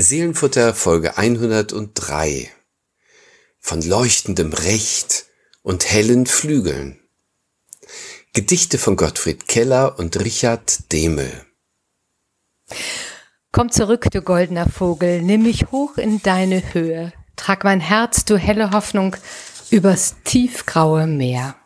Seelenfutter Folge 103 von leuchtendem Recht und hellen Flügeln. Gedichte von Gottfried Keller und Richard Demel. Komm zurück, du goldener Vogel, nimm mich hoch in deine Höhe, trag mein Herz, du helle Hoffnung, übers tiefgraue Meer.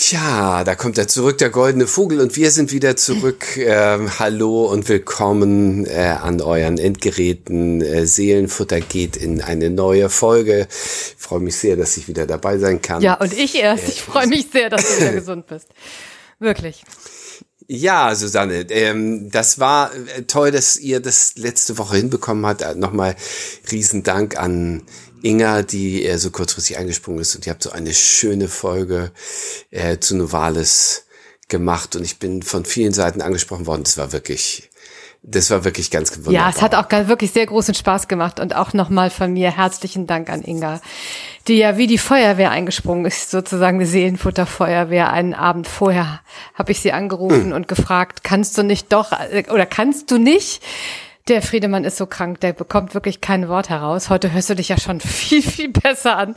Tja, da kommt er zurück, der goldene Vogel, und wir sind wieder zurück. Ähm, hallo und willkommen äh, an euren Endgeräten. Äh, Seelenfutter geht in eine neue Folge. Ich freue mich sehr, dass ich wieder dabei sein kann. Ja, und ich erst. Ich freue mich sehr, dass du wieder gesund bist. Wirklich. Ja, Susanne, ähm, das war äh, toll, dass ihr das letzte Woche hinbekommen habt. Äh, nochmal riesen Dank an Inga, die äh, so kurzfristig eingesprungen ist und ihr habt so eine schöne Folge äh, zu Novalis gemacht und ich bin von vielen Seiten angesprochen worden. Das war wirklich, das war wirklich ganz wunderbar. Ja, es hat auch wirklich sehr großen Spaß gemacht und auch nochmal von mir herzlichen Dank an Inga, die ja wie die Feuerwehr eingesprungen ist, sozusagen eine Seelenfutterfeuerwehr. Einen Abend vorher habe ich sie angerufen hm. und gefragt, kannst du nicht doch äh, oder kannst du nicht der Friedemann ist so krank, der bekommt wirklich kein Wort heraus. Heute hörst du dich ja schon viel, viel besser an.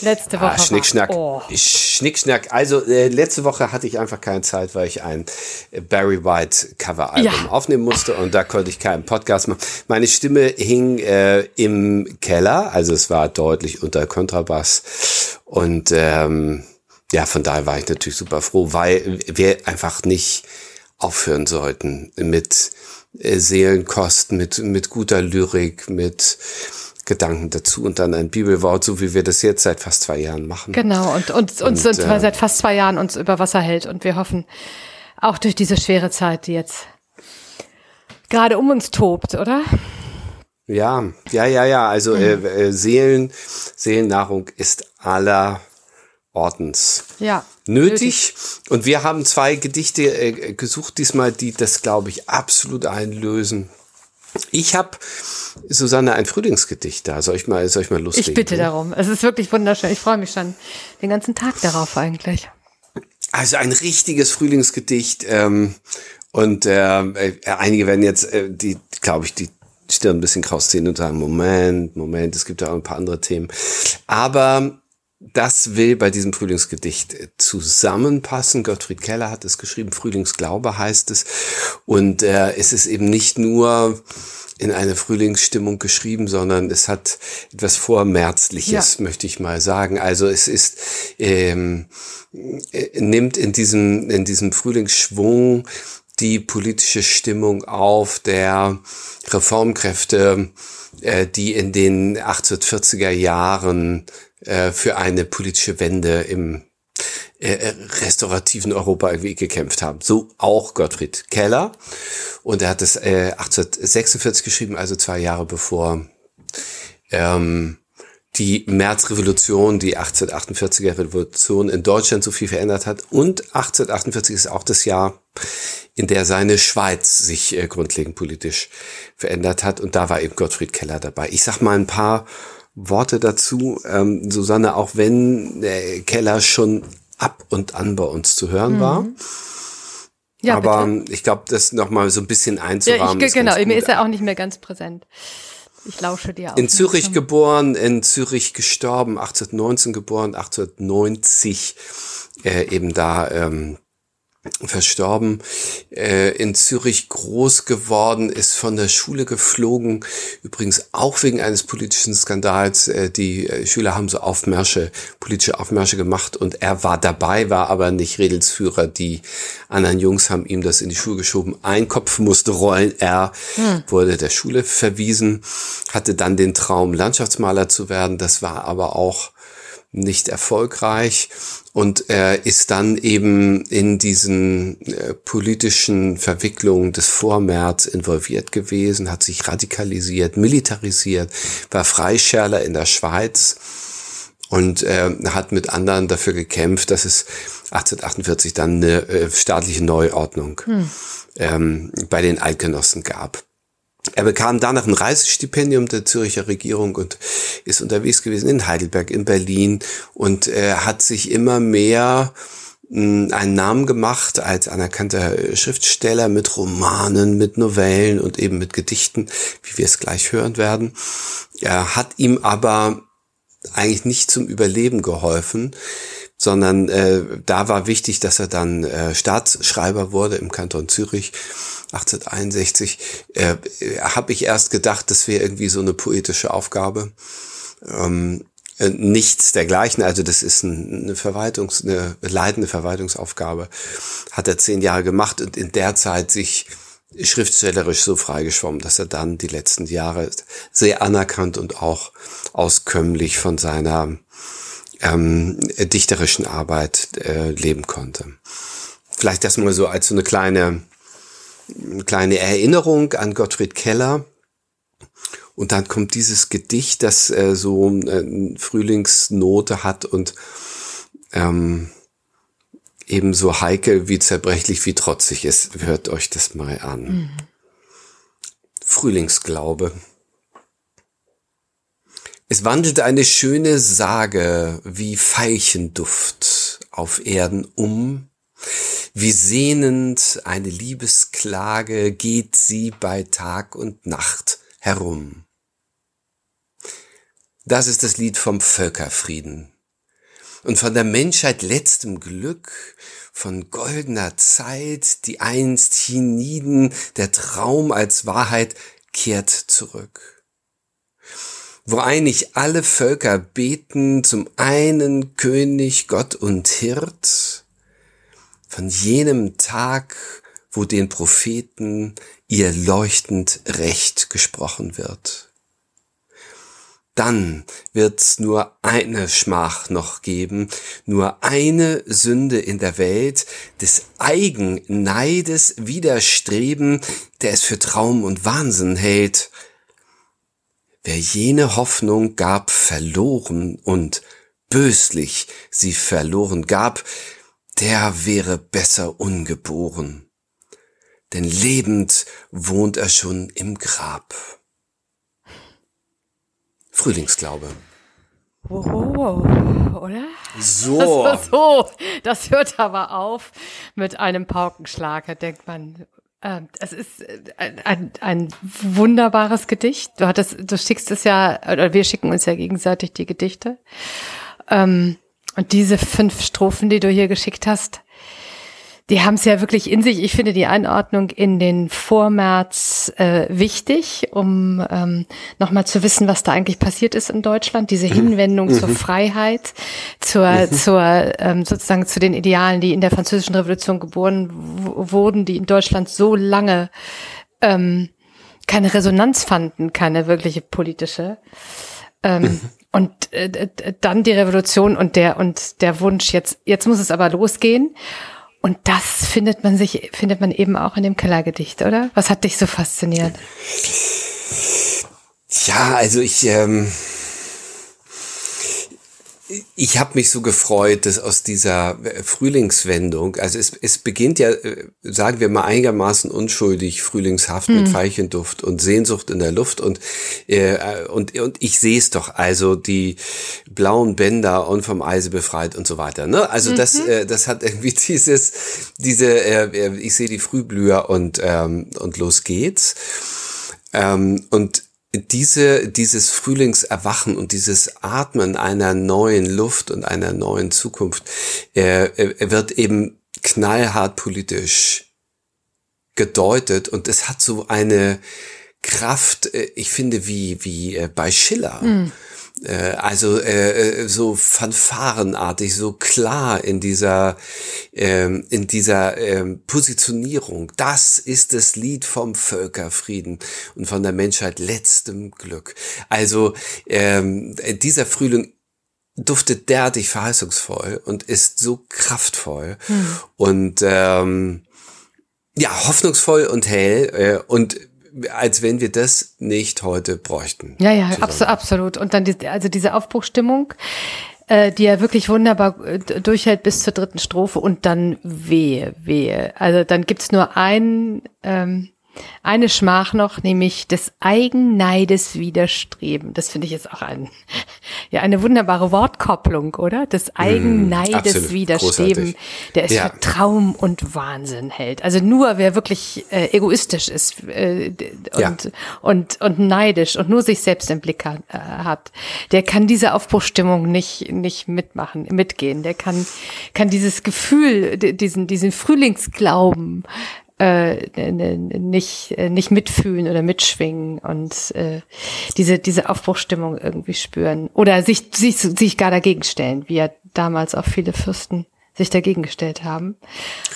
Letzte Woche. Ah, Schnickschnack. Oh. Schnickschnack. Also äh, letzte Woche hatte ich einfach keine Zeit, weil ich ein äh, Barry White Coveralbum ja. aufnehmen musste und da konnte ich keinen Podcast machen. Meine Stimme hing äh, im Keller, also es war deutlich unter Kontrabass und ähm, ja, von daher war ich natürlich super froh, weil wir einfach nicht aufhören sollten mit äh, Seelenkost, mit, mit guter Lyrik, mit Gedanken dazu und dann ein Bibelwort, so wie wir das jetzt seit fast zwei Jahren machen. Genau, und uns, uns und, äh, seit fast zwei Jahren uns über Wasser hält und wir hoffen, auch durch diese schwere Zeit, die jetzt gerade um uns tobt, oder? Ja, ja, ja, ja. Also mhm. äh, äh, Seelen, Seelennahrung ist aller Ordens ja, nötig. nötig. Und wir haben zwei Gedichte äh, gesucht diesmal, die das, glaube ich, absolut einlösen. Ich habe, Susanne, ein Frühlingsgedicht da. Soll ich mal, soll ich mal lustig? Ich bitte darum. Es ist wirklich wunderschön. Ich freue mich schon den ganzen Tag darauf eigentlich. Also ein richtiges Frühlingsgedicht. Ähm, und äh, äh einige werden jetzt, äh, die, glaube ich, die Stirn ein bisschen kraus ziehen und sagen, Moment, Moment, es gibt ja auch ein paar andere Themen. Aber das will bei diesem Frühlingsgedicht zusammenpassen. Gottfried Keller hat es geschrieben, Frühlingsglaube heißt es. Und äh, es ist eben nicht nur in eine Frühlingsstimmung geschrieben, sondern es hat etwas Vormärzliches, ja. möchte ich mal sagen. Also es ist, ähm, äh, nimmt in diesem, in diesem Frühlingsschwung die politische Stimmung auf der Reformkräfte, äh, die in den 1840er Jahren äh, für eine politische Wende im äh, äh, restaurativen Europa irgendwie gekämpft haben. So auch Gottfried Keller. Und er hat es äh, 1846 geschrieben, also zwei Jahre bevor ähm, die Märzrevolution, die 1848er Revolution in Deutschland so viel verändert hat. Und 1848 ist auch das Jahr, in der seine Schweiz sich äh, grundlegend politisch verändert hat. Und da war eben Gottfried Keller dabei. Ich sag mal ein paar Worte dazu, ähm, Susanne, auch wenn der Keller schon ab und an bei uns zu hören mhm. war. Ja, aber bitte. ich glaube, das nochmal so ein bisschen einzurahmen. Ja, ich, genau, mir ist er auch nicht mehr ganz präsent. Ich lausche dir auch. In Zürich geboren, in Zürich gestorben, 1819 geboren, 1890 äh, eben da ähm, verstorben, äh, in Zürich groß geworden, ist von der Schule geflogen, übrigens auch wegen eines politischen Skandals. Äh, die äh, Schüler haben so Aufmärsche, politische Aufmärsche gemacht und er war dabei, war aber nicht Redelsführer. Die anderen Jungs haben ihm das in die Schule geschoben. Ein Kopf musste rollen. Er hm. wurde der Schule verwiesen, hatte dann den Traum, Landschaftsmaler zu werden. Das war aber auch nicht erfolgreich und er ist dann eben in diesen äh, politischen Verwicklungen des Vormärz involviert gewesen, hat sich radikalisiert, militarisiert, war Freischärler in der Schweiz und äh, hat mit anderen dafür gekämpft, dass es 1848 dann eine äh, staatliche Neuordnung hm. ähm, bei den Eidgenossen gab. Er bekam danach ein Reisestipendium der Zürcher Regierung und ist unterwegs gewesen in Heidelberg, in Berlin und äh, hat sich immer mehr einen Namen gemacht als anerkannter Schriftsteller mit Romanen, mit Novellen und eben mit Gedichten, wie wir es gleich hören werden. Er hat ihm aber eigentlich nicht zum Überleben geholfen, sondern äh, da war wichtig, dass er dann äh, Staatsschreiber wurde im Kanton Zürich 1861. Äh, Habe ich erst gedacht, das wäre irgendwie so eine poetische Aufgabe. Ähm, äh, nichts dergleichen, also das ist eine Verwaltungs, eine leitende Verwaltungsaufgabe, hat er zehn Jahre gemacht und in der Zeit sich schriftstellerisch so freigeschwommen, dass er dann die letzten Jahre sehr anerkannt und auch auskömmlich von seiner ähm, dichterischen Arbeit äh, leben konnte. Vielleicht das mal so als so eine kleine, kleine Erinnerung an Gottfried Keller. Und dann kommt dieses Gedicht, das äh, so äh, Frühlingsnote hat und ähm, ebenso heikel wie zerbrechlich wie trotzig ist. Hört euch das mal an. Mhm. Frühlingsglaube. Es wandelte eine schöne Sage wie Veilchenduft auf Erden um, wie sehnend eine Liebesklage geht sie bei Tag und Nacht herum. Das ist das Lied vom Völkerfrieden. Und von der Menschheit letztem Glück, von goldener Zeit, die einst hienieden, der Traum als Wahrheit kehrt zurück wo einig alle Völker beten zum einen König, Gott und Hirt, von jenem Tag, wo den Propheten ihr leuchtend Recht gesprochen wird. Dann wird's nur eine Schmach noch geben, nur eine Sünde in der Welt, des Eigenneides widerstreben, der es für Traum und Wahnsinn hält, Wer jene Hoffnung gab, verloren und böslich sie verloren gab, der wäre besser ungeboren. Denn lebend wohnt er schon im Grab. Frühlingsglaube. Wow, oder? So. Das, so. das hört aber auf mit einem Paukenschlag. Da denkt man, es ist äh, ein, ein, wunderbares Gedicht. Du hattest, du schickst es ja, oder wir schicken uns ja gegenseitig die Gedichte. Ähm, und diese fünf Strophen, die du hier geschickt hast, die haben es ja wirklich in sich. Ich finde die Einordnung in den Vormärz äh, wichtig, um ähm, nochmal zu wissen, was da eigentlich passiert ist in Deutschland. Diese. Hinwendung mhm. zur Freiheit, zur, mhm. zur ähm, sozusagen zu den Idealen, die in der Französischen Revolution geboren wurden, die in Deutschland so lange ähm, keine Resonanz fanden, keine wirkliche politische. Ähm, mhm. Und äh, dann die Revolution und der und der Wunsch jetzt jetzt muss es aber losgehen und das findet man sich, findet man eben auch in dem Kellergedicht, oder? Was hat dich so fasziniert? Ja, also ich, ähm, ich habe mich so gefreut, dass aus dieser äh, Frühlingswendung, also es, es beginnt ja, äh, sagen wir mal, einigermaßen unschuldig, frühlingshaft mhm. mit Veilchenduft und Sehnsucht in der Luft und, äh, und, und ich sehe es doch, also die blauen Bänder und vom Eise befreit und so weiter. Ne? Also mhm. das, äh, das hat irgendwie dieses, diese, äh, ich sehe die Frühblüher und, ähm, und los geht's. Ähm, und diese, dieses Frühlingserwachen und dieses Atmen einer neuen Luft und einer neuen Zukunft, er wird eben knallhart politisch gedeutet und es hat so eine Kraft, äh, ich finde, wie, wie äh, bei Schiller. Mhm äh, also äh, äh, so fanfarenartig, so klar in dieser ähm, in dieser ähm, Positionierung. Das ist das Lied vom Völkerfrieden und von der Menschheit letztem Glück. Also ähm, dieser Frühling duftet derartig verheißungsvoll und ist so kraftvoll hm. und ähm, ja hoffnungsvoll und hell äh, und als wenn wir das nicht heute bräuchten. Ja, ja, abso absolut. Und dann die, also diese Aufbruchstimmung, äh, die ja wirklich wunderbar äh, durchhält bis zur dritten Strophe und dann wehe, wehe. Also dann gibt's nur einen, ähm, eine Schmach noch, nämlich des Eigenneides widerstreben. Das finde ich jetzt auch ein, ja, eine wunderbare Wortkopplung, oder? Des mhm, Eigenneides mm, widerstreben, der es ja. für Traum und Wahnsinn hält. Also nur wer wirklich äh, egoistisch ist äh, und, ja. und, und neidisch und nur sich selbst im Blick hat, äh, hat, der kann diese Aufbruchstimmung nicht, nicht mitmachen, mitgehen. Der kann, kann dieses Gefühl, diesen, diesen Frühlingsglauben äh, nicht, äh, nicht mitfühlen oder mitschwingen und äh, diese, diese Aufbruchstimmung irgendwie spüren. Oder sich, sich, sich gar dagegen stellen, wie ja damals auch viele Fürsten sich dagegen gestellt haben.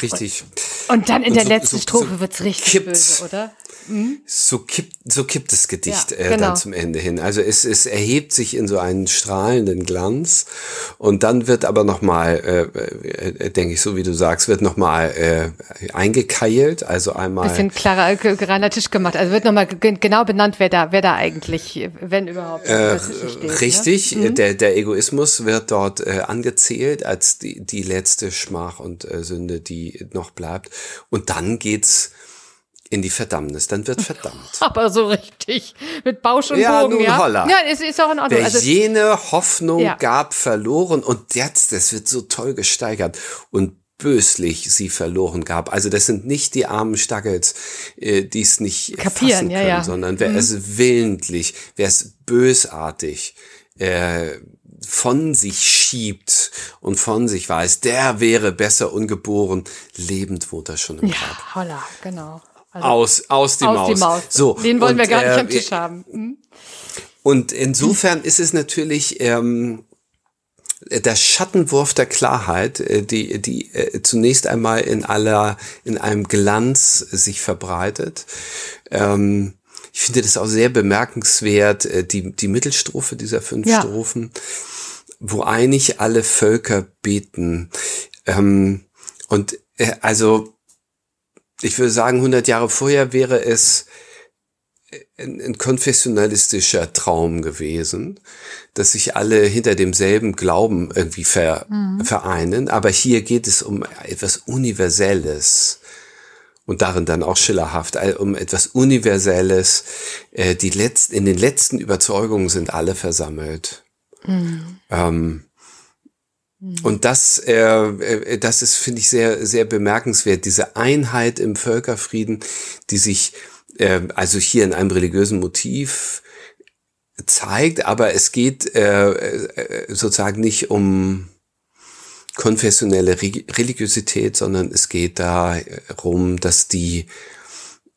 Richtig. Und, und dann in und der so, letzten so, Strophe so wird's richtig böse, oder? Mhm. So kippt, so kippt das Gedicht ja, genau. äh, dann zum Ende hin. Also es, es erhebt sich in so einen strahlenden Glanz und dann wird aber nochmal, äh, äh, denke ich, so wie du sagst, wird nochmal äh, eingekeilt, also einmal. Bisschen klarer, äh, gerader Tisch gemacht. Also wird nochmal genau benannt, wer da, wer da eigentlich, wenn überhaupt. Äh, steht, ne? richtig, ne? mhm. der, der Egoismus wird dort äh, angezählt als die, die letzte Schmach und äh, Sünde, die noch bleibt. Und dann geht's in die Verdammnis, dann wird verdammt. Aber so richtig, mit Bausch und ja, Bogen, nun ja. Holla. Ja, es ist auch in Ordnung. Wer also, jene Hoffnung ja. gab, verloren und jetzt, das wird so toll gesteigert und böslich sie verloren gab. Also das sind nicht die armen Stackels, äh, die es nicht Kapieren, fassen können, ja, ja. sondern wer mhm. es willentlich, wer es bösartig äh, von sich schiebt und von sich weiß, der wäre besser ungeboren, lebend wohnt er schon im Grab. Ja, holla, genau. Also aus, aus, die, aus Maus. die Maus. So, Den wollen und, wir gar nicht äh, am Tisch haben. Mhm. Und insofern ist es natürlich ähm, der Schattenwurf der Klarheit, äh, die, die äh, zunächst einmal in aller, in einem Glanz sich verbreitet. Ähm, ich finde das auch sehr bemerkenswert, äh, die, die Mittelstrophe dieser fünf ja. Strophen, wo einig alle Völker beten. Ähm, und äh, also ich würde sagen, 100 Jahre vorher wäre es ein, ein konfessionalistischer Traum gewesen, dass sich alle hinter demselben Glauben irgendwie ver, mhm. vereinen. Aber hier geht es um etwas Universelles und darin dann auch schillerhaft, um etwas Universelles. Äh, die letzten, in den letzten Überzeugungen sind alle versammelt. Mhm. Ähm, und das, äh, äh, das ist, finde ich, sehr, sehr bemerkenswert. Diese Einheit im Völkerfrieden, die sich äh, also hier in einem religiösen Motiv zeigt, aber es geht äh, äh sozusagen nicht um konfessionelle Religiosität, sondern es geht darum, dass die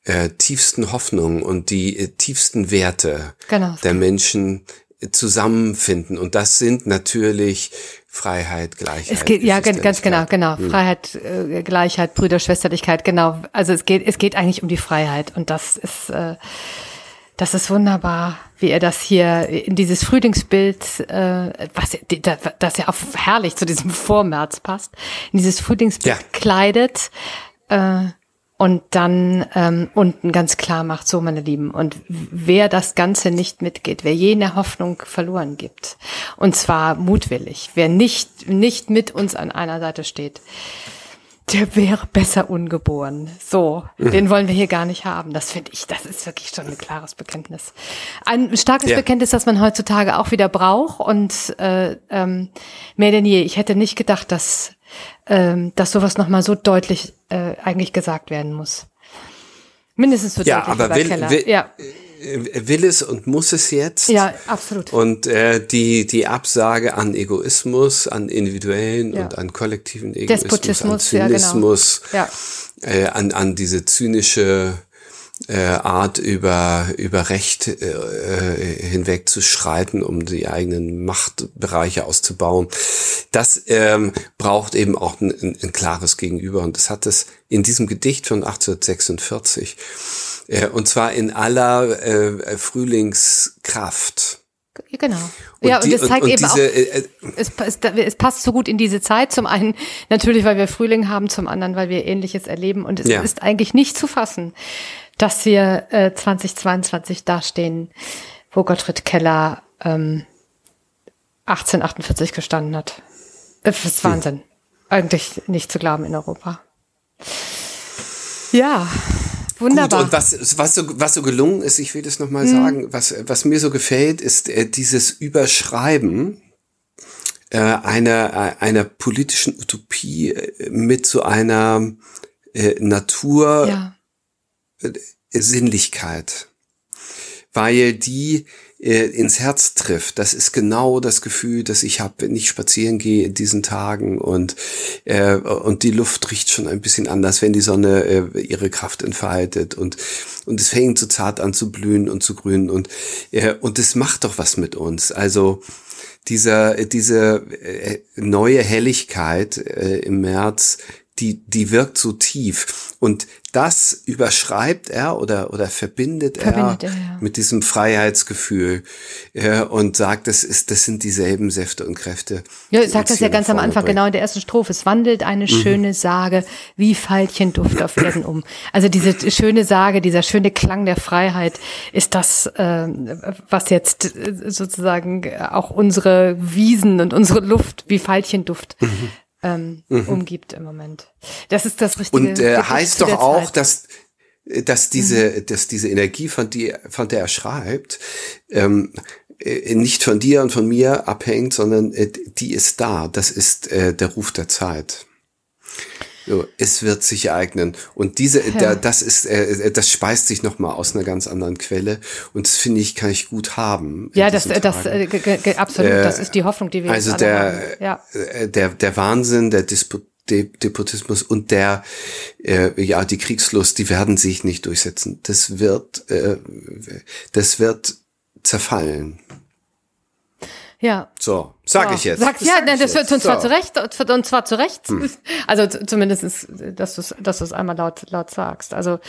äh, tiefsten Hoffnungen und die äh, tiefsten Werte genau. der Menschen zusammenfinden. Und das sind natürlich Freiheit, Gleichheit. Es geht, ja, ganz genau, genau. Hm. Freiheit, äh, Gleichheit, Brüderschwesterlichkeit, genau. Also es geht, es geht eigentlich um die Freiheit. Und das ist, äh, das ist wunderbar, wie er das hier in dieses Frühlingsbild, äh, was das ja auch herrlich zu diesem Vormärz passt, in dieses Frühlingsbild ja. kleidet. Äh, und dann ähm, unten ganz klar macht, so meine Lieben, und wer das Ganze nicht mitgeht, wer jene Hoffnung verloren gibt, und zwar mutwillig, wer nicht, nicht mit uns an einer Seite steht, der wäre besser ungeboren. So, mhm. den wollen wir hier gar nicht haben. Das finde ich, das ist wirklich schon ein klares Bekenntnis. Ein starkes ja. Bekenntnis, das man heutzutage auch wieder braucht und äh, ähm, mehr denn je. Ich hätte nicht gedacht, dass ähm, dass sowas nochmal so deutlich äh, eigentlich gesagt werden muss. Mindestens so ja, deutlich aber will, Keller. Will, ja. Äh, will es und muss es jetzt. Ja, absolut. Und äh, die, die Absage an Egoismus, an individuellen ja. und an kollektiven Egoismus, Despotismus, an Zynismus, ja, genau. ja. Äh, an, an diese zynische äh, Art über, über Recht äh, hinweg zu schreiten, um die eigenen Machtbereiche auszubauen. Das ähm, braucht eben auch ein, ein, ein klares Gegenüber. Und das hat es in diesem Gedicht von 1846. Äh, und zwar in aller äh, Frühlingskraft. Genau. Und ja, und es zeigt und, und eben diese, auch, äh, äh, es, es, es, passt so gut in diese Zeit. Zum einen natürlich, weil wir Frühling haben, zum anderen, weil wir Ähnliches erleben. Und es ja. ist eigentlich nicht zu fassen, dass wir äh, 2022 dastehen, wo Gottfried Keller ähm, 1848 gestanden hat. Das ist Wahnsinn. Hm. Eigentlich nicht zu glauben in Europa. Ja. Wunderbar. Gut, und was, was, so, was so gelungen ist, ich will das nochmal mhm. sagen, was, was mir so gefällt, ist äh, dieses Überschreiben äh, einer, äh, einer politischen Utopie äh, mit so einer äh, Natur ja. Äh, Sinnlichkeit. Weil die äh, ins Herz trifft. Das ist genau das Gefühl, das ich habe, wenn ich spazieren gehe in diesen Tagen und äh, und die Luft riecht schon ein bisschen anders, wenn die Sonne äh, ihre Kraft entfaltet und und es fängt so zart an zu blühen und zu grünen und äh, und es macht doch was mit uns. Also dieser diese äh, neue Helligkeit äh, im März, die die wirkt so tief und das überschreibt er oder, oder verbindet, verbindet er, er ja. mit diesem Freiheitsgefühl äh, und sagt, das ist, das sind dieselben Säfte und Kräfte. Ja, sagt das ja ganz am Anfang, bringen. genau in der ersten Strophe. Es wandelt eine mhm. schöne Sage wie Veilchenduft auf Erden um. Also diese schöne Sage, dieser schöne Klang der Freiheit ist das, äh, was jetzt äh, sozusagen auch unsere Wiesen und unsere Luft wie Veilchenduft mhm ähm, mhm. umgibt im Moment. Das ist das richtige. Und äh, heißt doch auch, Zeit. dass dass diese mhm. dass diese Energie von dir von der er schreibt ähm, äh, nicht von dir und von mir abhängt, sondern äh, die ist da. Das ist äh, der Ruf der Zeit. Es wird sich ereignen. Und diese, ja. da, das ist, äh, das speist sich nochmal aus einer ganz anderen Quelle. Und das finde ich, kann ich gut haben. Ja, das, das, äh, absolut. Äh, das ist die Hoffnung, die wir also jetzt der, haben. Ja. Äh, der, der Wahnsinn, der Disput Depotismus und der äh, ja die Kriegslust, die werden sich nicht durchsetzen. Das wird äh, das wird zerfallen. Ja. So, sag ja. ich jetzt. Sag, ja, das, das wird uns so. zwar zu Recht, und zwar zu Recht. Hm. Also zumindest, dass du es dass du's einmal laut, laut sagst. Also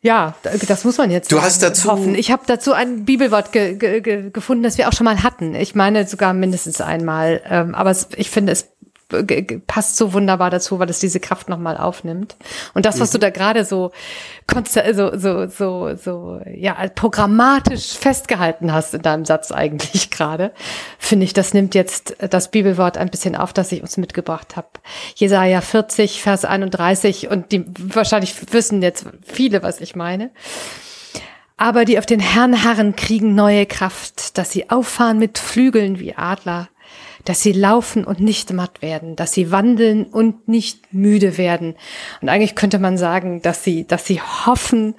ja, das muss man jetzt du hast dazu hoffen. Ich habe dazu ein Bibelwort ge ge gefunden, das wir auch schon mal hatten. Ich meine sogar mindestens einmal. Ähm, aber es, ich finde, es passt so wunderbar dazu, weil es diese Kraft nochmal aufnimmt. Und das, was mhm. du da gerade so, so, so, so, so, ja, programmatisch festgehalten hast in deinem Satz eigentlich gerade, finde ich, das nimmt jetzt das Bibelwort ein bisschen auf, das ich uns mitgebracht habe. Jesaja 40, Vers 31 und die wahrscheinlich wissen jetzt viele, was ich meine. Aber die auf den Herrn harren, kriegen neue Kraft, dass sie auffahren mit Flügeln wie Adler dass sie laufen und nicht matt werden, dass sie wandeln und nicht müde werden. Und eigentlich könnte man sagen, dass sie, dass sie hoffen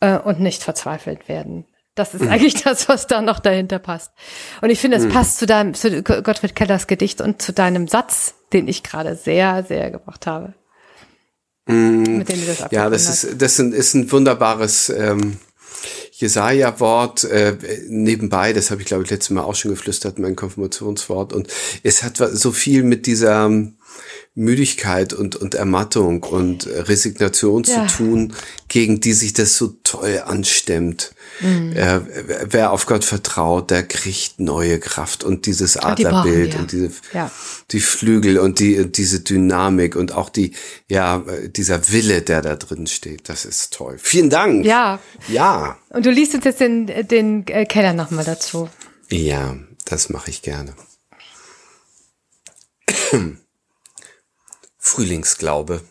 äh, und nicht verzweifelt werden. Das ist eigentlich das, was da noch dahinter passt. Und ich finde, es mhm. passt zu deinem, zu Gottfried Kellers Gedicht und zu deinem Satz, den ich gerade sehr, sehr gebracht habe. Mhm. Mit dem du das Ja, das ist, das ist ein wunderbares, ähm, Jesaja-Wort äh, nebenbei, das habe ich glaube ich letztes Mal auch schon geflüstert, mein Konfirmationswort. Und es hat so viel mit dieser Müdigkeit und, und Ermattung und Resignation ja. zu tun, gegen die sich das so toll anstemmt. Mhm. Äh, wer auf Gott vertraut, der kriegt neue Kraft und dieses Adlerbild und, die und diese ja. die Flügel und die diese Dynamik und auch die ja dieser Wille, der da drin steht, das ist toll. Vielen Dank. Ja. Ja. Und du liest uns jetzt den den äh, Keller nochmal dazu. Ja, das mache ich gerne. Frühlingsglaube.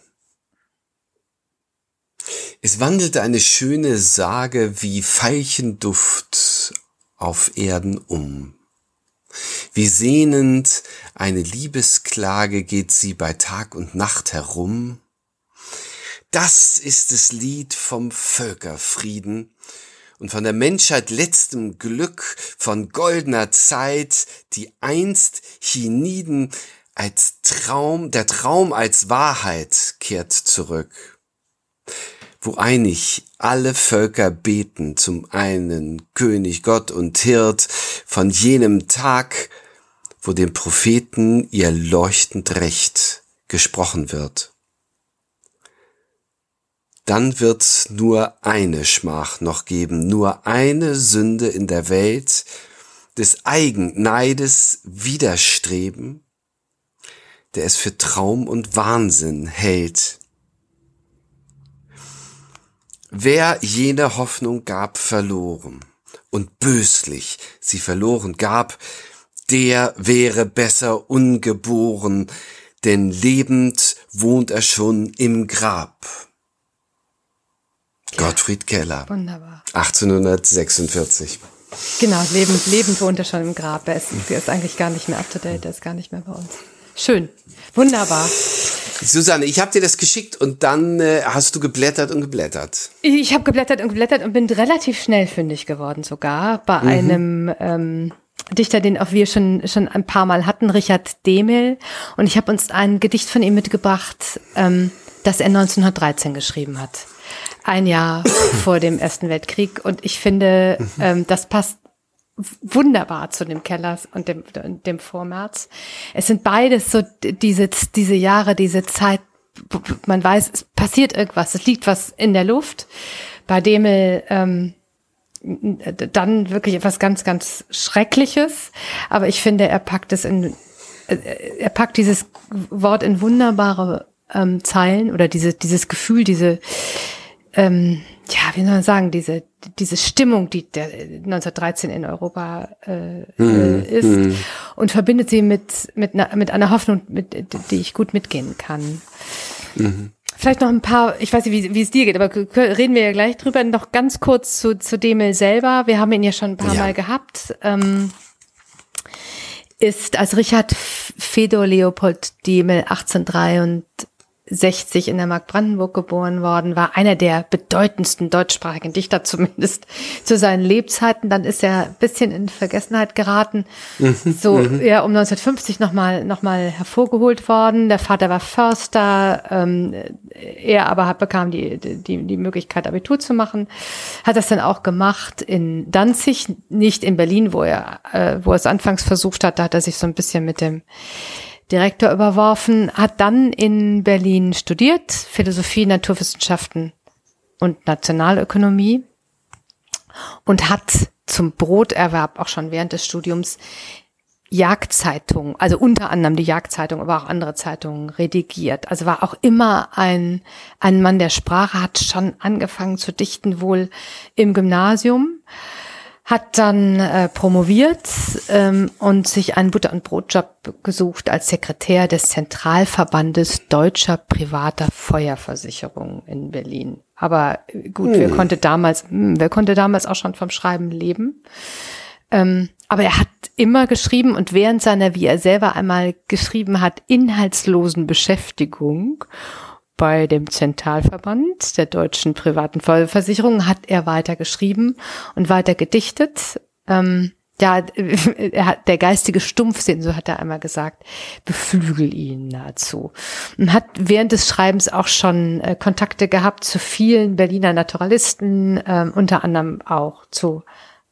Es wandelte eine schöne Sage wie Veilchenduft auf Erden um. Wie sehnend eine Liebesklage geht sie bei Tag und Nacht herum. Das ist das Lied vom Völkerfrieden und von der Menschheit letztem Glück, von goldener Zeit, die einst hienieden als Traum, der Traum als Wahrheit kehrt zurück, wo einig alle Völker beten zum einen König Gott und Hirt von jenem Tag, wo dem Propheten ihr leuchtend Recht gesprochen wird. Dann wird's nur eine Schmach noch geben, nur eine Sünde in der Welt, des Eigenneides Widerstreben, der es für Traum und Wahnsinn hält. Wer jene Hoffnung gab, verloren und böslich sie verloren gab, der wäre besser ungeboren, denn lebend wohnt er schon im Grab. Gottfried Keller. Wunderbar. 1846. Genau, lebend, lebend wohnt er schon im Grab. Er ist, er ist eigentlich gar nicht mehr up to date, er ist gar nicht mehr bei uns. Schön. Wunderbar. Susanne, ich habe dir das geschickt und dann äh, hast du geblättert und geblättert. Ich habe geblättert und geblättert und bin relativ schnell fündig geworden sogar bei mhm. einem ähm, Dichter, den auch wir schon schon ein paar Mal hatten, Richard Demel. Und ich habe uns ein Gedicht von ihm mitgebracht, ähm, das er 1913 geschrieben hat. Ein Jahr vor dem Ersten Weltkrieg. Und ich finde, mhm. ähm, das passt wunderbar zu dem Kellers und dem, dem Vormärz. Es sind beides so diese, diese Jahre, diese Zeit, man weiß, es passiert irgendwas, es liegt was in der Luft. Bei Demel ähm, dann wirklich etwas ganz, ganz Schreckliches. Aber ich finde, er packt es in, er packt dieses Wort in wunderbare ähm, Zeilen oder diese, dieses Gefühl, diese, ähm, ja, wie soll man sagen, diese, diese Stimmung, die der 1913 in Europa äh, mhm. ist mhm. und verbindet sie mit, mit, einer, mit einer Hoffnung, mit, die ich gut mitgehen kann. Mhm. Vielleicht noch ein paar, ich weiß nicht, wie, wie es dir geht, aber reden wir ja gleich drüber. Noch ganz kurz zu, zu Demel selber. Wir haben ihn ja schon ein paar ja. Mal gehabt. Ähm, ist als Richard Fedor Leopold Demel 1803 60 in der Mark Brandenburg geboren worden, war einer der bedeutendsten deutschsprachigen Dichter, zumindest zu seinen Lebzeiten. Dann ist er ein bisschen in Vergessenheit geraten. Mhm, so, mhm. ja, um 1950 nochmal noch mal hervorgeholt worden. Der Vater war Förster. Ähm, er aber hat, bekam die, die, die Möglichkeit, Abitur zu machen. Hat das dann auch gemacht in Danzig, nicht in Berlin, wo er, äh, wo er es anfangs versucht hat. Da hat er sich so ein bisschen mit dem Direktor überworfen, hat dann in Berlin studiert, Philosophie, Naturwissenschaften und Nationalökonomie und hat zum Broterwerb auch schon während des Studiums Jagdzeitungen, also unter anderem die Jagdzeitung, aber auch andere Zeitungen redigiert. Also war auch immer ein, ein Mann der Sprache, hat schon angefangen zu dichten, wohl im Gymnasium hat dann äh, promoviert ähm, und sich einen Butter- und Brotjob gesucht als Sekretär des Zentralverbandes deutscher privater Feuerversicherung in Berlin. Aber äh, gut, hm. wer konnte damals, mh, hm, wer konnte damals auch schon vom Schreiben leben? Ähm, aber er hat immer geschrieben und während seiner, wie er selber einmal geschrieben hat, inhaltslosen Beschäftigung bei dem Zentralverband der deutschen privaten Vollversicherung hat er weiter geschrieben und weiter gedichtet. Ähm, ja, er hat, der geistige Stumpfsinn, so hat er einmal gesagt, beflügel ihn nahezu. Und hat während des Schreibens auch schon äh, Kontakte gehabt zu vielen Berliner Naturalisten, äh, unter anderem auch zu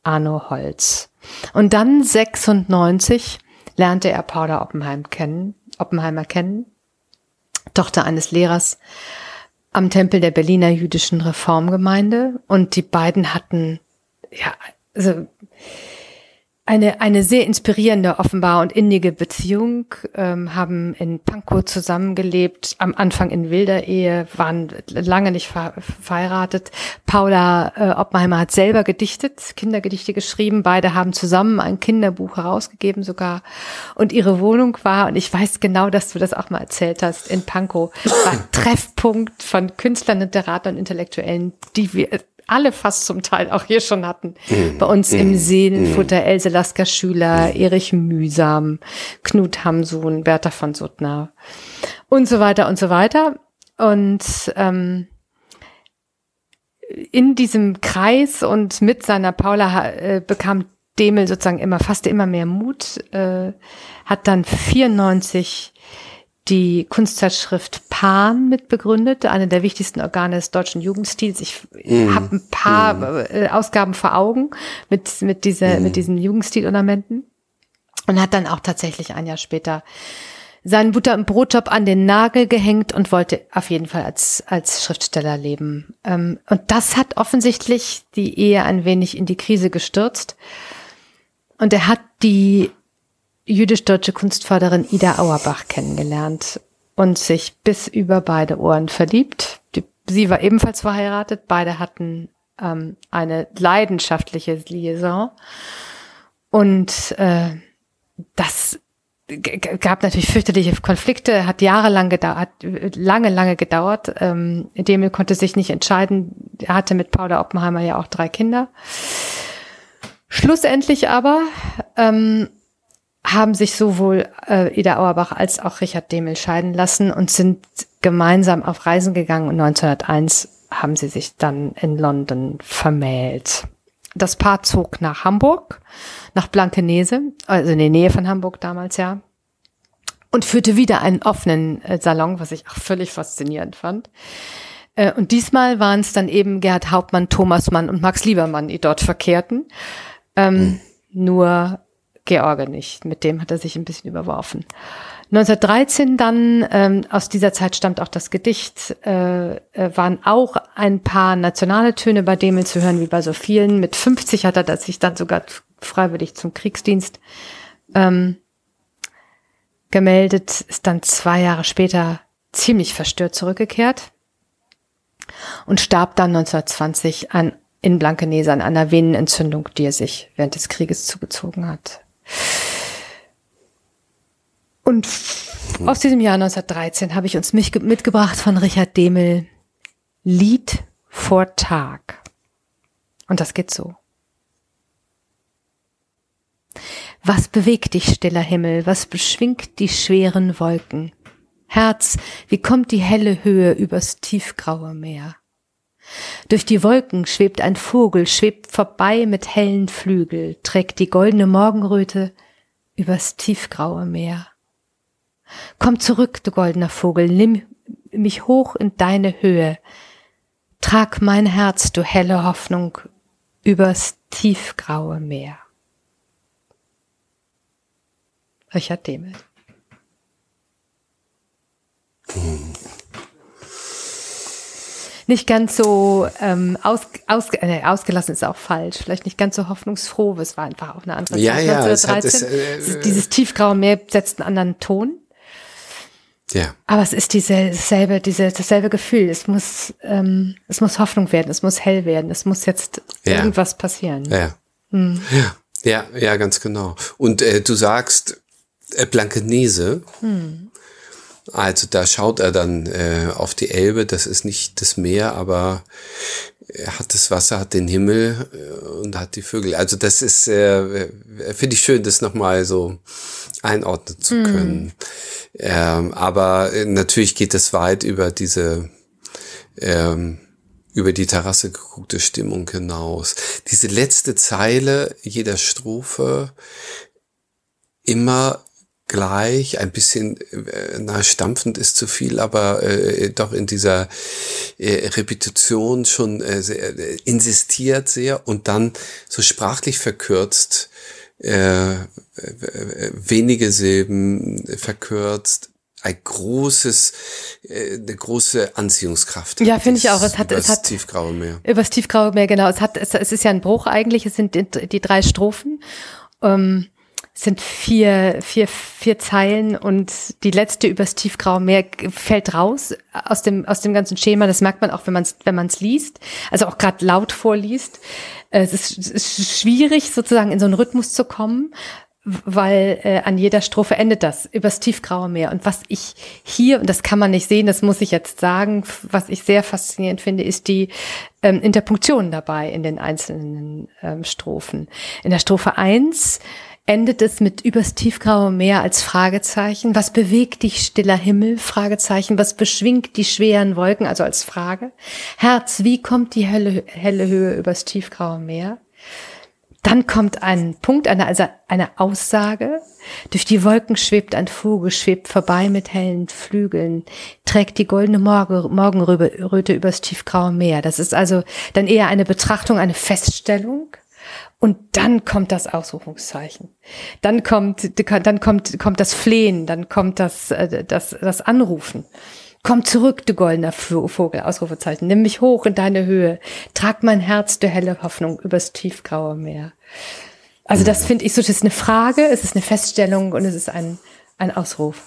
Arno Holz. Und dann 96 lernte er Paula Oppenheim kennen, Oppenheimer kennen Tochter eines Lehrers am Tempel der Berliner jüdischen Reformgemeinde. Und die beiden hatten ja also eine, eine sehr inspirierende, offenbar und innige Beziehung, ähm, haben in Pankow zusammengelebt, am Anfang in wilder Ehe, waren lange nicht ver verheiratet. Paula äh, Oppenheimer hat selber gedichtet, Kindergedichte geschrieben. Beide haben zusammen ein Kinderbuch herausgegeben sogar. Und ihre Wohnung war, und ich weiß genau, dass du das auch mal erzählt hast, in Pankow, war Treffpunkt von Künstlern, Literatern und Intellektuellen, die wir alle fast zum Teil auch hier schon hatten. Mm. Bei uns mm. im Seelenfutter mm. Else Lasker Schüler, mm. Erich Mühsam, Knut Hamsun, Bertha von Suttner und so weiter und so weiter. Und ähm, in diesem Kreis und mit seiner Paula äh, bekam Demel sozusagen immer, fast immer mehr Mut, äh, hat dann 94 die Kunstzeitschrift Pan mitbegründet, eine der wichtigsten Organe des deutschen Jugendstils. Ich mm. habe ein paar mm. Ausgaben vor Augen mit, mit, dieser, mm. mit diesen Jugendstil-Ornamenten und hat dann auch tatsächlich ein Jahr später seinen Butter- und Brotjob an den Nagel gehängt und wollte auf jeden Fall als, als Schriftsteller leben. Ähm, und das hat offensichtlich die Ehe ein wenig in die Krise gestürzt. Und er hat die jüdisch-deutsche Kunstförderin Ida Auerbach kennengelernt und sich bis über beide Ohren verliebt. Die, sie war ebenfalls verheiratet. Beide hatten ähm, eine leidenschaftliche Liaison. Und äh, das gab natürlich fürchterliche Konflikte, hat jahrelang gedauert, lange, lange gedauert. Ähm, Demel konnte sich nicht entscheiden. Er hatte mit Paula Oppenheimer ja auch drei Kinder. Schlussendlich aber ähm, haben sich sowohl äh, Ida Auerbach als auch Richard Demel scheiden lassen und sind gemeinsam auf Reisen gegangen und 1901 haben sie sich dann in London vermählt. Das Paar zog nach Hamburg, nach Blankenese, also in der Nähe von Hamburg damals ja, und führte wieder einen offenen äh, Salon, was ich auch völlig faszinierend fand. Äh, und diesmal waren es dann eben Gerhard Hauptmann, Thomas Mann und Max Liebermann, die dort verkehrten. Ähm, mhm. Nur George nicht. Mit dem hat er sich ein bisschen überworfen. 1913 dann, ähm, aus dieser Zeit stammt auch das Gedicht, äh, äh, waren auch ein paar nationale Töne bei Demel zu hören, wie bei so vielen. Mit 50 hat er sich dann sogar freiwillig zum Kriegsdienst ähm, gemeldet, ist dann zwei Jahre später ziemlich verstört zurückgekehrt und starb dann 1920 an, in Blankenese an einer Venenentzündung, die er sich während des Krieges zugezogen hat. Und aus diesem Jahr 1913 habe ich uns mitgebracht von Richard Demel Lied vor Tag. Und das geht so. Was bewegt dich, stiller Himmel? Was beschwingt die schweren Wolken? Herz, wie kommt die helle Höhe übers tiefgraue Meer? Durch die Wolken schwebt ein Vogel, schwebt vorbei mit hellen Flügel, trägt die goldene Morgenröte übers tiefgraue Meer. Komm zurück, du goldener Vogel, nimm mich hoch in deine Höhe. Trag mein Herz, du helle Hoffnung, übers tiefgraue Meer. Richard Demel. Nicht ganz so ähm, aus, aus, äh, ausgelassen ist auch falsch, vielleicht nicht ganz so hoffnungsfroh, es war einfach auch eine andere ja, Zeit. Ja, es hat es, äh, Dieses tiefgraue Meer setzt einen anderen Ton. Ja. Aber es ist dieselbe, diese, dasselbe Gefühl. Es muss, ähm, es muss Hoffnung werden, es muss hell werden, es muss jetzt ja. irgendwas passieren. Ja. Hm. ja. Ja, ja, ganz genau. Und äh, du sagst äh, Blankenese. Hm. Also da schaut er dann äh, auf die Elbe. Das ist nicht das Meer, aber er hat das Wasser, hat den Himmel äh, und hat die Vögel. Also das ist, äh, finde ich schön, das nochmal so einordnen zu hm. können. Ähm, aber äh, natürlich geht es weit über diese, ähm, über die Terrasse geguckte Stimmung hinaus. Diese letzte Zeile jeder Strophe immer gleich, ein bisschen äh, na, stampfend ist zu viel, aber äh, doch in dieser äh, Repetition schon äh, sehr, äh, insistiert sehr und dann so sprachlich verkürzt äh, wenige Silben verkürzt, ein großes, äh, eine große Anziehungskraft. Ja, finde ich auch. Es hat, es hat tiefgraue Meer. Übers tiefgraue Meer, genau. Es hat, es, es ist ja ein Bruch eigentlich. Es sind die, die drei Strophen. Ähm, sind vier, vier, vier Zeilen und die letzte übers tiefgraue Meer fällt raus aus dem, aus dem ganzen Schema. Das merkt man auch, wenn man es wenn man's liest, also auch gerade laut vorliest. Es ist, es ist schwierig, sozusagen in so einen Rhythmus zu kommen, weil äh, an jeder Strophe endet das übers tiefgraue Meer. Und was ich hier, und das kann man nicht sehen, das muss ich jetzt sagen, was ich sehr faszinierend finde, ist die ähm, Interpunktion dabei in den einzelnen ähm, Strophen. In der Strophe eins endet es mit übers tiefgraue Meer als Fragezeichen. Was bewegt dich, stiller Himmel? Fragezeichen. Was beschwingt die schweren Wolken? Also als Frage. Herz, wie kommt die helle, helle Höhe übers tiefgraue Meer? Dann kommt ein Punkt, eine, also eine Aussage. Durch die Wolken schwebt ein Vogel, schwebt vorbei mit hellen Flügeln, trägt die goldene Morgen, Morgenröte übers tiefgraue Meer. Das ist also dann eher eine Betrachtung, eine Feststellung und dann kommt das Ausrufungszeichen. Dann kommt, dann kommt, kommt das Flehen, dann kommt das, äh, das, das Anrufen. Komm zurück, du goldener Vogel, Ausrufezeichen. Nimm mich hoch in deine Höhe. Trag mein Herz, du helle Hoffnung, übers tiefgraue Meer. Also das finde ich so, das ist eine Frage, es ist eine Feststellung und es ist ein, ein Ausruf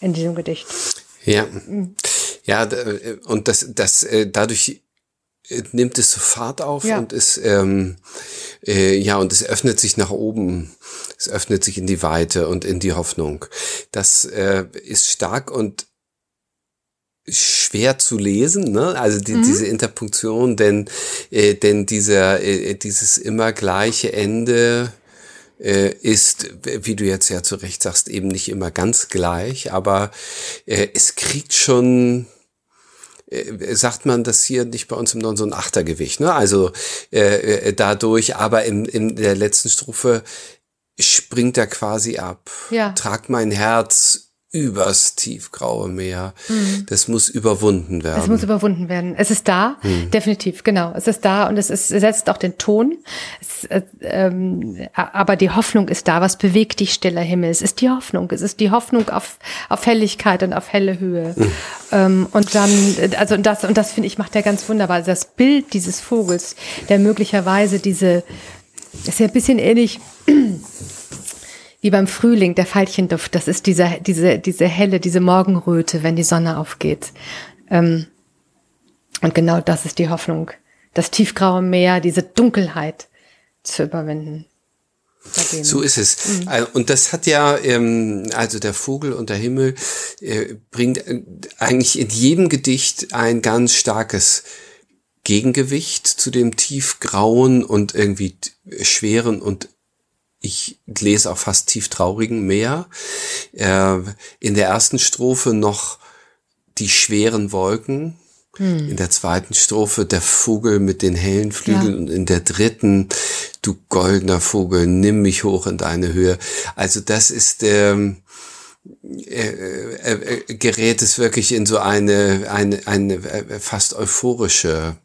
in diesem Gedicht. Ja. Ja, äh, und das, das, äh, dadurch nimmt es so Fahrt auf ja. und es ähm, äh, ja und es öffnet sich nach oben es öffnet sich in die Weite und in die Hoffnung. Das äh, ist stark und schwer zu lesen, ne? Also die, mhm. diese Interpunktion, denn äh, denn dieser äh, dieses immer gleiche Ende äh, ist, wie du jetzt ja zu Recht sagst, eben nicht immer ganz gleich, aber äh, es kriegt schon äh, sagt man das hier nicht bei uns im Norden so ein Achtergewicht, ne? Also äh, äh, dadurch, aber in, in der letzten Strophe springt er quasi ab. Ja. Trag mein Herz übers tiefgraue Meer. Mhm. Das muss überwunden werden. Es muss überwunden werden. Es ist da, mhm. definitiv, genau. Es ist da und es, ist, es setzt auch den Ton. Es, äh, ähm, aber die Hoffnung ist da. Was bewegt dich, stiller Himmel? Es ist die Hoffnung. Es ist die Hoffnung auf, auf Helligkeit und auf helle Höhe. Mhm. Ähm, und dann, also das, und das finde ich, macht er ganz wunderbar. Also das Bild dieses Vogels, der möglicherweise diese, ist ja ein bisschen ähnlich wie beim Frühling, der Veilchenduft, das ist diese, diese, diese helle, diese Morgenröte, wenn die Sonne aufgeht. Ähm, und genau das ist die Hoffnung, das tiefgraue Meer, diese Dunkelheit zu überwinden. So ist es. Mhm. Und das hat ja, ähm, also der Vogel und der Himmel äh, bringt äh, eigentlich in jedem Gedicht ein ganz starkes Gegengewicht zu dem tiefgrauen und irgendwie schweren und ich lese auch fast tief traurigen mehr. Äh, in der ersten Strophe noch die schweren Wolken. Hm. In der zweiten Strophe der Vogel mit den hellen Flügeln ja. und in der dritten, du goldener Vogel, nimm mich hoch in deine Höhe. Also das ist, ähm, äh, äh, äh, gerät es wirklich in so eine, eine, eine äh, fast euphorische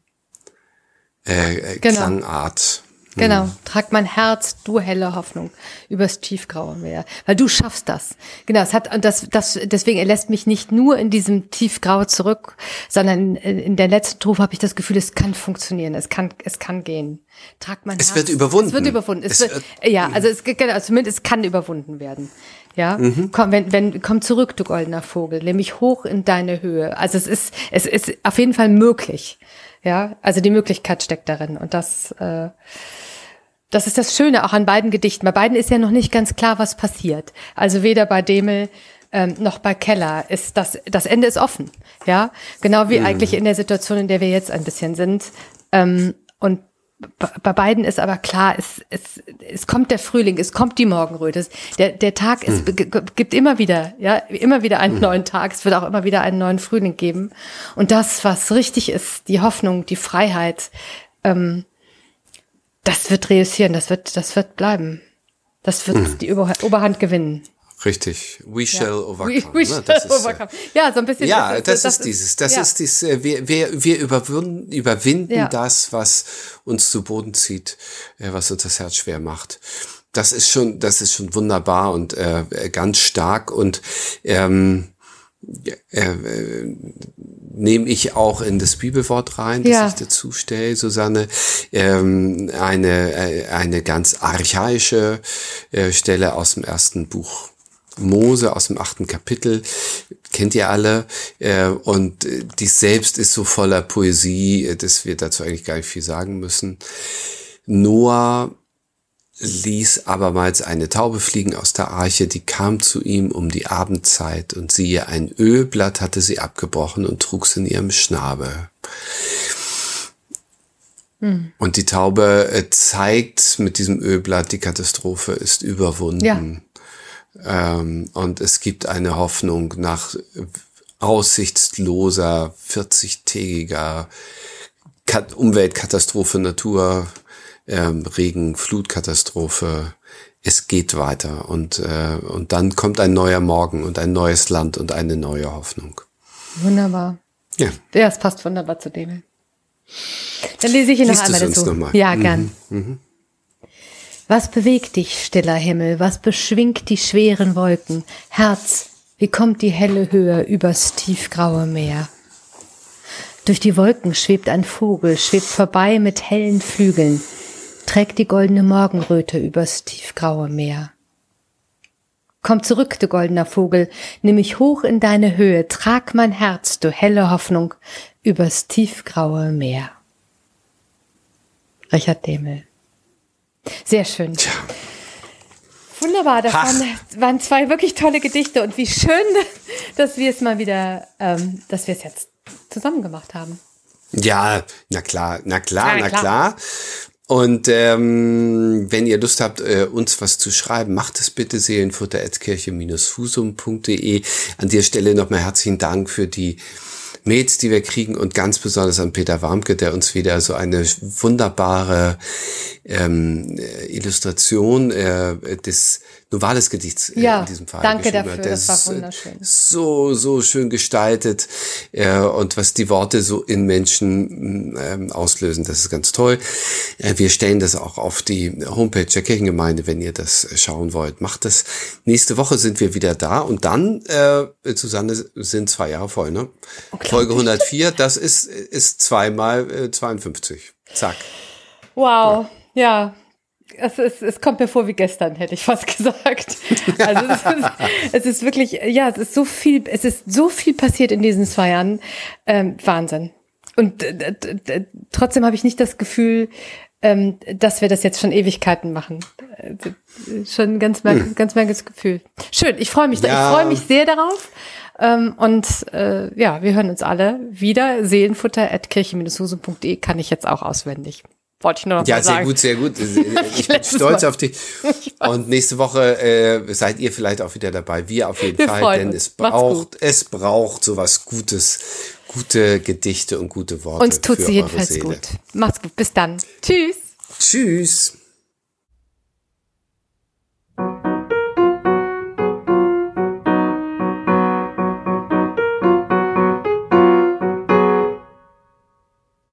äh, genau. Klangart. Genau, trag mein Herz, du helle Hoffnung, übers tiefgraue Meer, weil du schaffst das. Genau, es hat und das, das deswegen er lässt mich nicht nur in diesem tiefgrau zurück, sondern in, in der letzten Strophe habe ich das Gefühl, es kann funktionieren, es kann es kann gehen. Trag mein es Herz. Es wird überwunden. Es wird überwunden. Es, es wird, ja, also es genau, zumindest es kann überwunden werden. Ja, mhm. komm, wenn, wenn, komm zurück, du goldener Vogel, nimm mich hoch in deine Höhe. Also es ist, es ist auf jeden Fall möglich. Ja, also die Möglichkeit steckt darin und das, äh, das ist das Schöne auch an beiden Gedichten. Bei beiden ist ja noch nicht ganz klar, was passiert. Also weder bei Demel ähm, noch bei Keller ist das, das Ende ist offen. Ja, genau wie mhm. eigentlich in der Situation, in der wir jetzt ein bisschen sind. Ähm, und bei beiden ist aber klar, es, es, es kommt der Frühling, es kommt die Morgenröte. Der, der Tag ist, mhm. gibt immer wieder, ja, immer wieder einen mhm. neuen Tag. Es wird auch immer wieder einen neuen Frühling geben. Und das, was richtig ist, die Hoffnung, die Freiheit, ähm, das wird reüssieren, das wird, das wird bleiben. Das wird mhm. die Oberhand gewinnen. Richtig. We shall ja. overcome. We, we ne? shall overcome. Ja, so ein bisschen. Ja, das, das, das ist dieses. Das ja. ist dieses. Äh, wir, wir, wir überwinden, überwinden ja. das, was uns zu Boden zieht, äh, was uns das Herz schwer macht. Das ist schon, das ist schon wunderbar und äh, ganz stark und ähm, äh, äh, nehme ich auch in das Bibelwort rein, das ja. ich dazu stelle, Susanne, ähm, eine, äh, eine ganz archaische äh, Stelle aus dem ersten Buch Mose aus dem achten Kapitel, kennt ihr alle, äh, und die selbst ist so voller Poesie, dass wir dazu eigentlich gar nicht viel sagen müssen. Noah ließ abermals eine Taube fliegen aus der Arche, die kam zu ihm um die Abendzeit und siehe, ein Ölblatt hatte sie abgebrochen und trug's in ihrem Schnabel. Hm. Und die Taube äh, zeigt mit diesem Ölblatt, die Katastrophe ist überwunden. Ja. Ähm, und es gibt eine Hoffnung nach aussichtsloser, 40-tägiger Umweltkatastrophe, Natur, ähm, Regen, Flutkatastrophe. Es geht weiter und, äh, und dann kommt ein neuer Morgen und ein neues Land und eine neue Hoffnung. Wunderbar. Ja. Ja, es passt wunderbar zu dem. Dann lese ich ihn noch einmal dazu. Noch ja, gern. Mhm. Mhm. Was bewegt dich, stiller Himmel? Was beschwingt die schweren Wolken? Herz, wie kommt die helle Höhe übers tiefgraue Meer? Durch die Wolken schwebt ein Vogel, schwebt vorbei mit hellen Flügeln, trägt die goldene Morgenröte übers tiefgraue Meer. Komm zurück, du goldener Vogel, nimm mich hoch in deine Höhe, trag mein Herz, du helle Hoffnung, übers tiefgraue Meer. Richard Demel. Sehr schön. Tja. Wunderbar, das waren, waren, zwei wirklich tolle Gedichte und wie schön, dass wir es mal wieder, ähm, dass wir es jetzt zusammen gemacht haben. Ja, na klar, na klar, ja, na klar. klar. Und ähm, wenn ihr Lust habt, äh, uns was zu schreiben, macht es bitte seelenfutter.kirche-fusum.de. An der Stelle nochmal herzlichen Dank für die Mails, die wir kriegen und ganz besonders an Peter Warmke, der uns wieder so eine wunderbare ähm, Illustration äh, des Novales Gedichts äh, ja, in diesem Fall danke dafür, hat. das war wunderschön. So, so schön gestaltet äh, und was die Worte so in Menschen äh, auslösen, das ist ganz toll. Äh, wir stellen das auch auf die Homepage der Kirchengemeinde, wenn ihr das schauen wollt. Macht das. Nächste Woche sind wir wieder da und dann, äh, Susanne, sind zwei Jahre voll, ne? Folge 104, das ist, ist zweimal äh, 52. Zack. Wow, ja. ja es, ist, es kommt mir vor wie gestern, hätte ich fast gesagt. Also es ist, es ist wirklich, ja, es ist so viel, es ist so viel passiert in diesen zwei Jahren. Ähm, Wahnsinn. Und äh, trotzdem habe ich nicht das Gefühl, ähm, dass wir das jetzt schon Ewigkeiten machen. Äh, schon ein ganz, merk hm. ganz merkwürdiges Gefühl. Schön, ich freue mich, ja. ich freue mich sehr darauf. Ähm, und äh, ja, wir hören uns alle wieder. Seelenfutter at kirche-huse.de kann ich jetzt auch auswendig. Wollte ich nur noch ja, mal sagen. Ja, sehr gut, sehr gut. Ich bin stolz mal. auf dich. Und nächste Woche äh, seid ihr vielleicht auch wieder dabei. Wir auf jeden Wir Fall, denn es braucht, es braucht sowas Gutes, gute Gedichte und gute Worte. Uns tut sie jedenfalls Seele. gut. Macht's gut. Bis dann. Tschüss. Tschüss.